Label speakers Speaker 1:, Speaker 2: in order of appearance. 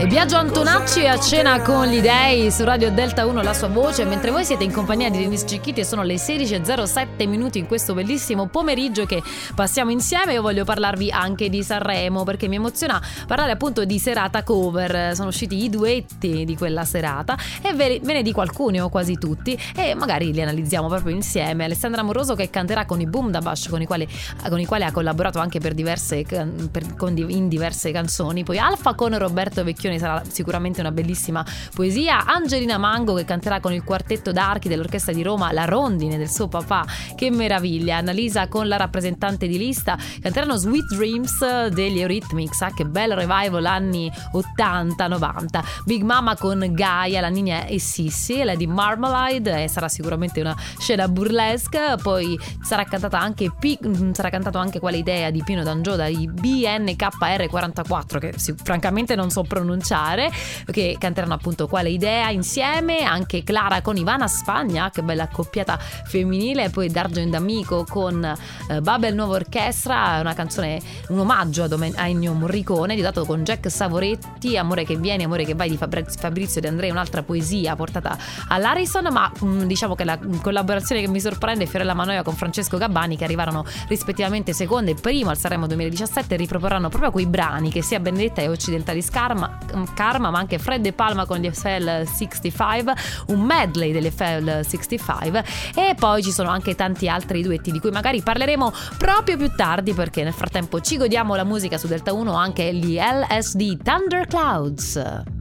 Speaker 1: E Biagio Antonacci a cena con gli dei su Radio Delta 1 la sua voce, mentre voi siete in compagnia di Denise Cicchiti e sono le 16.07 minuti in questo bellissimo pomeriggio che passiamo insieme. Io voglio parlarvi anche di Sanremo perché mi emoziona parlare appunto di serata cover. Sono usciti i duetti di quella serata e ve, ne dico alcuni o quasi tutti e magari li analizziamo proprio insieme. Alessandra Moroso che canterà con i Boom da Bash con i quali, con i quali ha collaborato anche per diverse, per, in diverse canzoni. Poi Alfa con Roberto Vecchioni sarà sicuramente una bellissima poesia. Angelina Mango che canterà con il quartetto d'archi dell'Orchestra di Roma La Rondine del suo papà, che meraviglia. Annalisa con la rappresentante di lista canteranno Sweet Dreams degli Eurythmics, ah, che bel revival anni 80-90. Big Mama con Gaia, la Nina e Sissi, Lady Marmalade, e sarà sicuramente una scena burlesque. Poi sarà cantata anche P- sarà cantato anche quale idea di Pino D'Angio dai BNKR44, che sì, francamente non so pronunciare pronunciare, che canteranno appunto quale idea insieme, anche Clara con Ivana Spagna, che bella accoppiata femminile, poi D'Argent D'Amico con eh, Babel Nuova Orchestra, una canzone, un omaggio a Ennio Morricone, dato con Jack Savoretti, Amore che viene, Amore che vai di Fabrizio De Andrea, un'altra poesia portata all'Arison, ma mh, mm, diciamo che la collaborazione che mi sorprende è Fiorella Manoia con Francesco Gabbani che arrivarono rispettivamente secondo e primo al Sanremo 2017 e riproporranno proprio quei brani che sia Benedetta e Occidentali Scarma, Karma, ma anche Fred De Palma con gli FL 65, un medley degli FL 65 e poi ci sono anche tanti altri duetti di cui magari parleremo proprio più tardi perché nel frattempo ci godiamo la musica su Delta 1 anche gli LSD Thunderclouds.